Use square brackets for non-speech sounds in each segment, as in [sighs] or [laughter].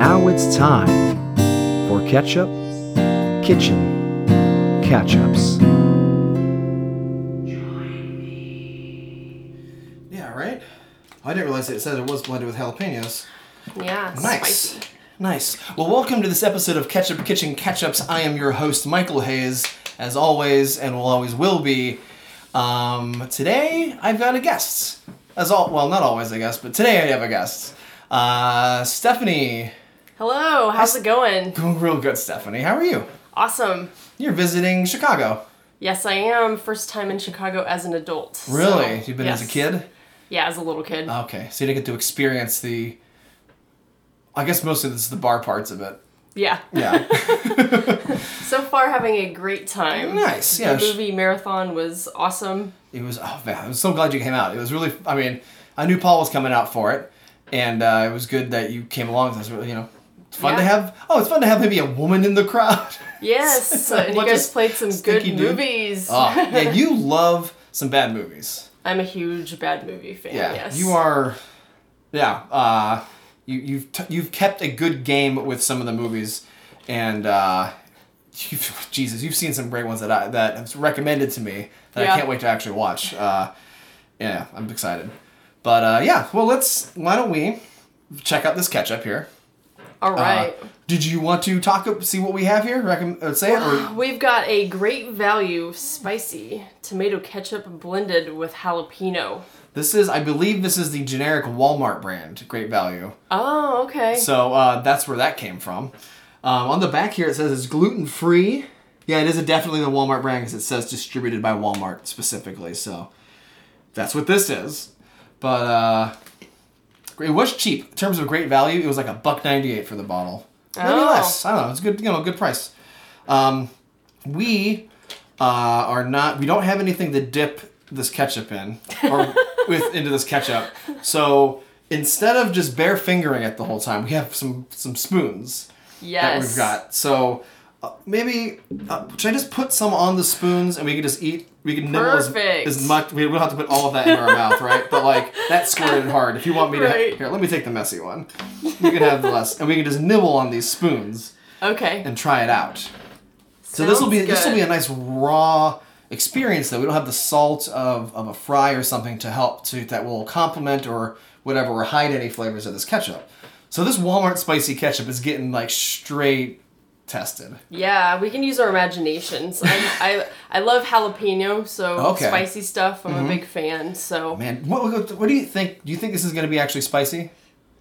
Now it's time for Ketchup Kitchen Catch Ups. Yeah, right? I didn't realize it said it was blended with jalapenos. Yeah, Nice. spicy. Nice. Well, welcome to this episode of Ketchup Kitchen Catch Ups. I am your host, Michael Hayes, as always, and will always will be. Um, today, I've got a guest. As all, well, not always, I guess, but today I have a guest. Uh, Stephanie. Hello, how's it going? Going real good, Stephanie. How are you? Awesome. You're visiting Chicago. Yes, I am. First time in Chicago as an adult. so, Really? You've been as a kid? Yeah, as a little kid. Okay, so you didn't get to experience the. I guess mostly this is the bar parts of it. yeah. Yeah. [laughs] So far, having a great time. Nice, yeah, The movie marathon was awesome. it was. Oh man, I'm so glad you came out. It was really. I mean, I knew Paul was coming out for it, and uh, it was good that you came along. Was really, you know, it's fun to have. Oh, it's fun to have maybe a woman in the crowd. [laughs] Yes, It's a and you guys played some good dudes. movies. oh, yeah, [laughs] you love some bad movies. I'm a huge bad movie fan. Yeah, yes. you are. Yeah, uh, you you've t- you've kept a good game with some of the movies, and uh, you've, [laughs] Jesus, you've seen some great ones that I that have recommended to me that I can't wait to actually watch. Uh, yeah, I'm excited. But uh, yeah, well, let's. Why don't we check out this ketchup here? All Uh, did you want to talk? See what we have here? Recommend uh, say it or [sighs] We've got a great value spicy tomato ketchup blended with jalapeno. this is I believe this is the generic Walmart brand. Great value. Oh, okay. So uh, that's where that came from. Um, on the back here, it says it's gluten free. Yeah, it is a definitely the Walmart brand because it says distributed by Walmart specifically. So that's what this is. But uh, it was cheap in terms of great value. It was like a buck ninety eight for the bottle. Maybe Oh. less. I don't know. It's good. You know, good price. Um, we uh, are not. We don't have anything to dip this ketchup in or [laughs] with into this ketchup. So instead of just bare fingering it the whole time, we have some some spoons that we've got. So uh, maybe uh, should I just put some on the spoons and we can just eat? We can nibble as, as much. We don't have to put all of that in our [laughs] mouth, right? But like that's squirted hard. If you want me to, Right. here, let me take the messy one. You can have the less, and we can just nibble on these spoons Okay. and try it out. So this will be Sounds this will be a nice raw experience though. We don't have the salt of, of a fry or something to help to that will complement or whatever or hide any flavors of this ketchup. So this Walmart spicy ketchup is getting like straight tested. Yeah, we can use our imaginations. I, I I love jalapeno, so Okay. Mm-hmm. spicy stuff. I'm a big fan. So Man, what, what, do you think? Do you think this is going to be actually spicy?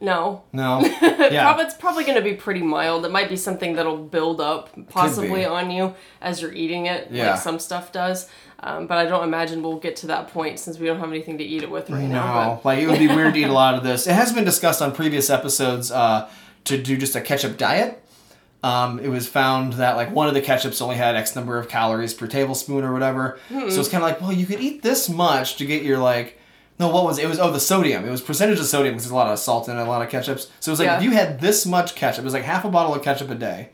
no, No. [laughs] Yeah. Prob- it's probably going to be pretty mild. It might be something that'll build up possibly on you as you're eating it, Yeah. like some stuff does. Um, but I don't imagine we'll get to that point since we don't have anything to eat it with right now. No, like it would be weird to eat a [laughs] lot of this. It has been discussed on previous episodes uh, to do just a ketchup diet. Um, it was found that like one of the ketchups only had X number of calories per tablespoon or whatever. Hmm. So it's kind of like, well, you could eat this much to get your like. No, what was it? It was oh the sodium. It was percentage of sodium because there's a lot of salt in it, a lot of ketchups. So it was like Yeah. if you had this much ketchup, it was like half a bottle of ketchup a day.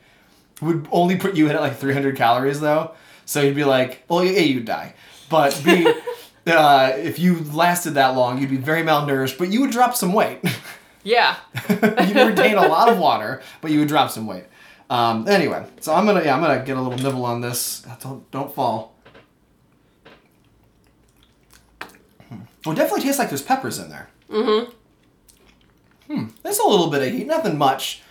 Would only put you in at like 300 calories though. So you'd be like, well, A, you'd die. But B, [laughs] uh, if you lasted that long, you'd be very malnourished, but you would drop some weight. Yeah. [laughs] you'd retain a lot of water, but you would drop some weight. Um, anyway, so I'm gonna yeah I'm gonna get a little nibble on this. Don't don't fall. Hmm. Well, it definitely tastes like there's peppers in there. Mm-hmm. Hmm. There's a little bit of heat, nothing much,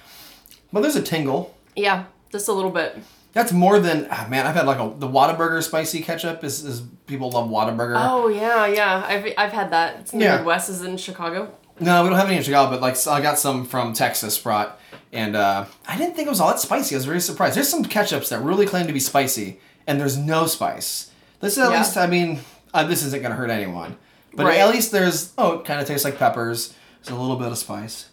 but there's a tingle. Yeah. Just a little bit. That's more than ah, man. I've had like a the Whataburger spicy ketchup. Is, is people love Whataburger? Oh yeah, yeah. I've I've had that. It's in the Yeah. Midwest. Is in Chicago? No, we don't have any in Chicago, but like so I got some from Texas brought, and uh, I didn't think it was all that spicy. I was very surprised. There's some ketchups that really claim to be spicy, and there's no spice. This is at Yeah. least, I mean, uh, this isn't gonna hurt anyone, but Right. at least there's oh, it kind of tastes like peppers. There's a little bit of spice.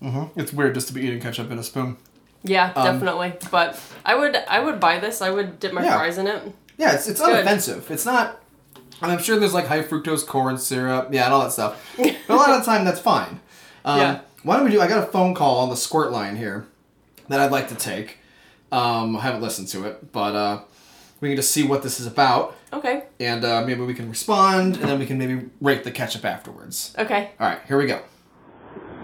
hmm It's weird just to be eating ketchup in a spoon. Yeah, definitely. But I would I would buy this. I would dip my Um, Yeah. fries in it. Yeah, it's it's good. unoffensive. It's not. And I'm sure there's like high fructose corn syrup, yeah, and all that stuff. But a lot of the time, that's fine. [laughs] Um, Yeah. Why don't we do? I got a phone call on the squirt line here that I'd like to take. Um, I haven't listened to it, but uh, we can just see what this is about, Okay. and uh, maybe we can respond, and then we can maybe rate the ketchup afterwards. Okay. All right, here we go.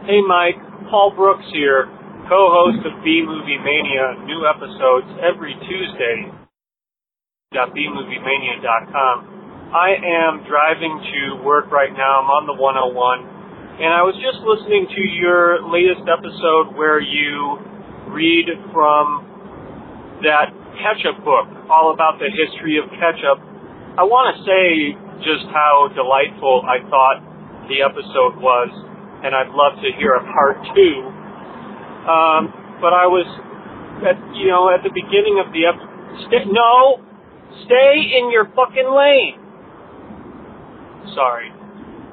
Hey, Mike. Paul Brooks here. co-host of B Movie Mania. New episodes every Tuesday. bmoviemania.com. I am driving to work right now. I'm on the 101, and I was just listening to your latest episode where you read from that ketchup book, all about the history of ketchup. I want to say just how delightful I thought the episode was, and I'd love to hear a part two. Um, but I was, at, you know, at the beginning of the episode. St- no, stay in your fucking lane. Sorry.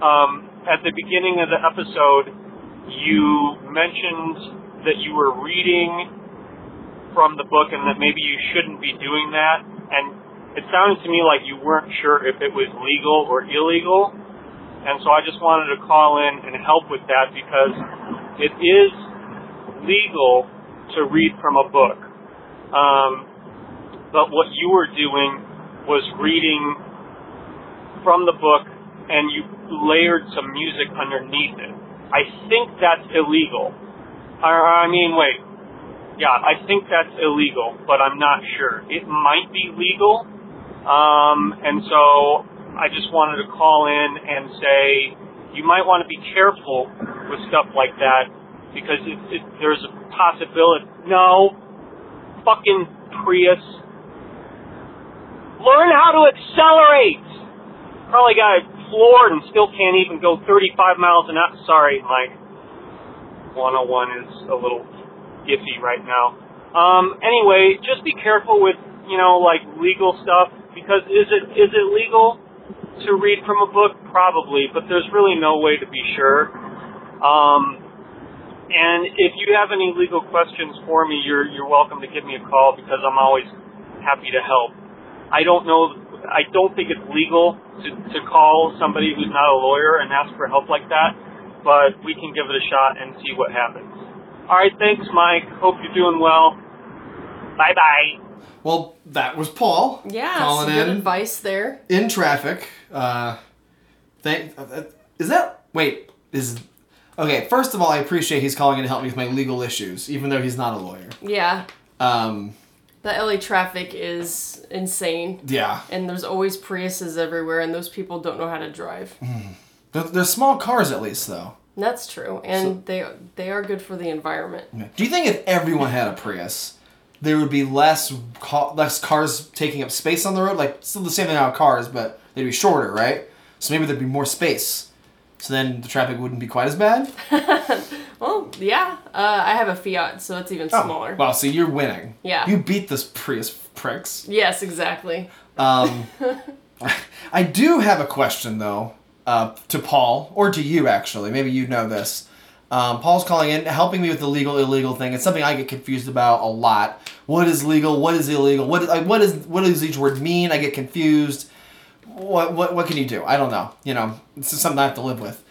Um, at the beginning of the episode, you mentioned that you were reading from the book and that maybe you shouldn't be doing that. And it sounded to me like you weren't sure if it was legal or illegal. And so I just wanted to call in and help with that because it is legal to read from a book. Um, but what you were doing was reading from the book and you layered some music underneath it. I think that's illegal. I, I mean, wait. Yeah, I think that's illegal, but I'm not sure. It might be legal. Um, and so I just wanted to call in and say you might want to be careful with stuff like that because it, it, there's a possibility. No, fucking Prius. Learn how to accelerate. Probably got floored and still can't even go 35 miles an hour. Sorry, my 101 is a little iffy right now. Um, anyway, just be careful with you know like legal stuff because is it is it legal to read from a book? Probably, but there's really no way to be sure. Um, and if you have any legal questions for me, you're you're welcome to give me a call because I'm always happy to help. I don't know. I don't think it's legal to to call somebody who's not a lawyer and ask for help like that, but we can give it a shot and see what happens. All right, thanks, Mike. Hope you're doing well. Bye bye. Well, that was Paul. Yeah, calling some good in advice there. in traffic. Uh, thank. Uh, is that wait? Is okay. First of all, I appreciate he's calling in to help me with my legal issues, even though he's not a lawyer. Yeah, Um, the LA traffic is insane, yeah, and there's always Priuses everywhere, and those people don't know how to drive. Hmm. they're, they're small cars at least, though. That's true, and they they are good for the environment. Do you think if everyone had a Prius, there would be less ca- less cars taking up space on the road? Like still the same amount of cars, but they'd be shorter, right? So maybe there'd be more space. So then the traffic wouldn't be quite as bad. [laughs] Well, yeah, uh, I have a Fiat, so it's even smaller. Wow, so you're winning. Yeah. You beat this Prius pricks. Yes, exactly. Um, [laughs] I do have a question though, uh, to Paul or to you actually. Maybe you know this. Um, Paul's calling in, helping me with the legal illegal thing. It's something I get confused about a lot. What is legal? What is illegal? What like, what is what does each word mean? I get confused. What what what can you do? I don't know. You know, it's just something I have to live with.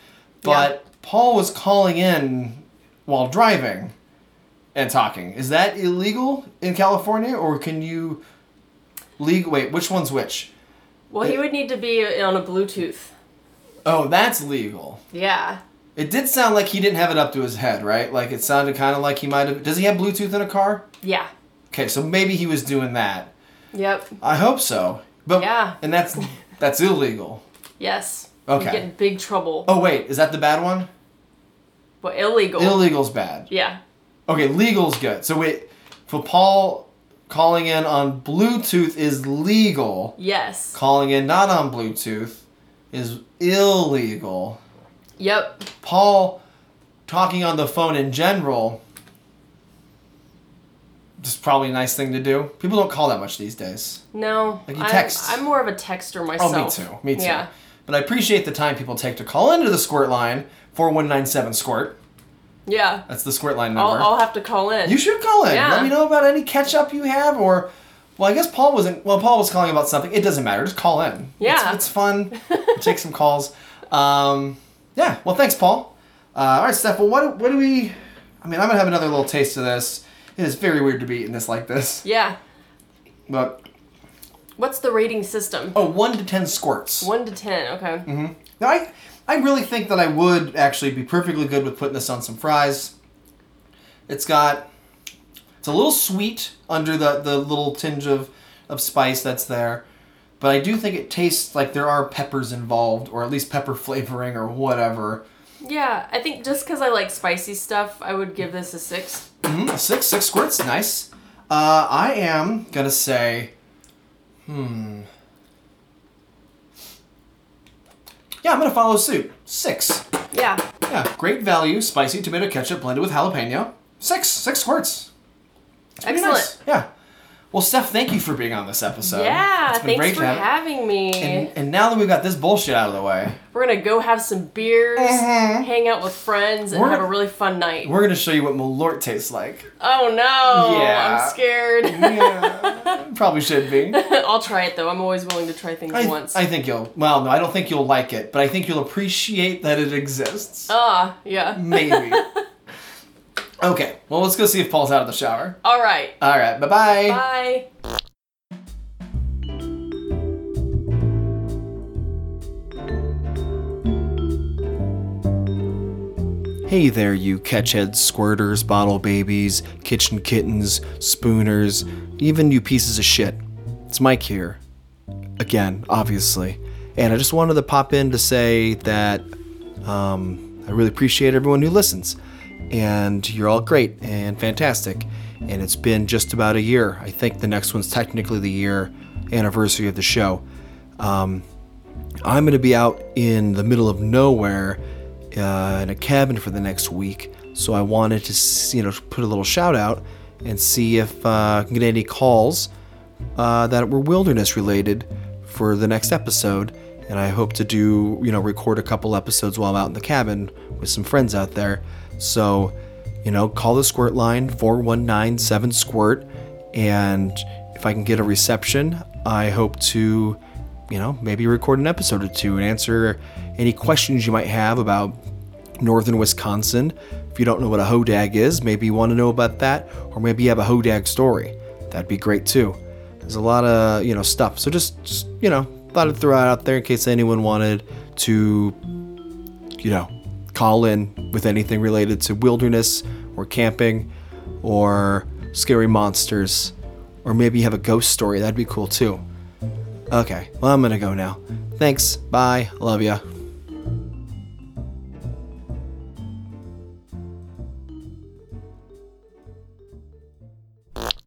But Paul was calling in while driving and talking. Is that illegal in California, or can you legal? Wait, which one's which? Well, he would need to be on a Bluetooth. Oh, that's legal. Yeah. It did sound like he didn't have it up to his head, right? Like it sounded kind of like he might have. Does he have Bluetooth in a car? Yeah. Okay, so maybe he was doing that. Yep. I hope so. But Yeah. and that's that's illegal. Yes. Okay. You get in big trouble. Oh wait, is that the bad one? But illegal. Illegal's bad. Yeah. Okay, legal's good. So wait, for Paul calling in on Bluetooth is legal. Yes. Calling in not on Bluetooth is illegal. Yep. Paul talking on the phone in general just probably a nice thing to do. People don't call that much these days. No. Like you I'm- text. I'm, more of a texter myself. Oh, me too. Me too. Yeah. But I appreciate the time people take to call into the Squirt line, 4197 Squirt. Yeah. That's the Squirt line I'll, number. I'll have to call in. You should call in. Yeah. Let me know about any catch up you have or well, I guess Paul wasn't well, Paul was calling about something. It doesn't matter. Just call in. Yeah. It's, it's fun. [laughs] We'll take some calls. Um, yeah, well thanks, Paul. Uh, all right, Steph, well what what do we I mean I'm gonna have another little taste of this. It is very weird to be eating this like this. Yeah. But What's the rating system? oh, one to ten squirts. One to ten. Okay. Mm-hmm. Now, I, I really think that I would actually be perfectly good with putting this on some fries. It's got it's a little sweet under the the little tinge of of spice that's there. But I do think it tastes like there are peppers involved, or at least pepper [laughs] flavoring, or whatever. Yeah, I think just because I like spicy stuff, I would give this a six. Mm, a six, six squirts, nice. Uh, I am gonna say, hmm. Yeah, I'm gonna follow suit. Six. Yeah. Yeah, great value, spicy tomato ketchup blended with jalapeno. Six, six squirts. It's Excellent. nice. Yeah. Well, Steph, thank you for being on this episode. yeah, It's been thanks great for to have- having me. And, and now that we've got this bullshit out of the way, We're gonna go have some beers, hang out with friends, and We're- have a really fun night. we're gonna show you what Malort tastes like. Oh no! Yeah. I'm scared. Yeah, probably should be. [laughs] I'll try it though. I'm always willing to try things I, once. I think you'll. Well, no, I don't think you'll like it, but I think you'll appreciate that it exists. Ah, yeah. Maybe. [laughs] okay. Well, let's go see if Paul's out of the shower. All right. All right. Bye-bye. Bye. Hey there, you catchheads, squirters, bottle babies, kitchen kittens, spooners, even you pieces of shit. It's Mike here. Again, obviously. And I just wanted to pop in to say that um, I really appreciate everyone who listens. And you're all great and fantastic. And it's been just about a year. I think the next one's technically the year anniversary of the show. Um, I'm going to be out in the middle of nowhere uh, in a cabin for the next week. So I wanted to, you know, put a little shout out and see if uh, I can get any calls uh, that were wilderness related for the next episode. And I hope to do, you know, record a couple episodes while I'm out in the cabin with some friends out there. So, you know, call the squirt line 4197 squirt. And if I can get a reception, I hope to, you know, maybe record an episode or two and answer any questions you might have about northern Wisconsin. If you don't know what a hodag is, maybe you want to know about that, or maybe you have a hodag story. That'd be great too. There's a lot of, you know, stuff. So just, just you know, thought I'd throw it out there in case anyone wanted to, you know, call in with anything related to wilderness or camping or scary monsters, or maybe you have a ghost story. That'd be cool too. Okay, well, I'm gonna go now. Thanks. Bye. Love ya.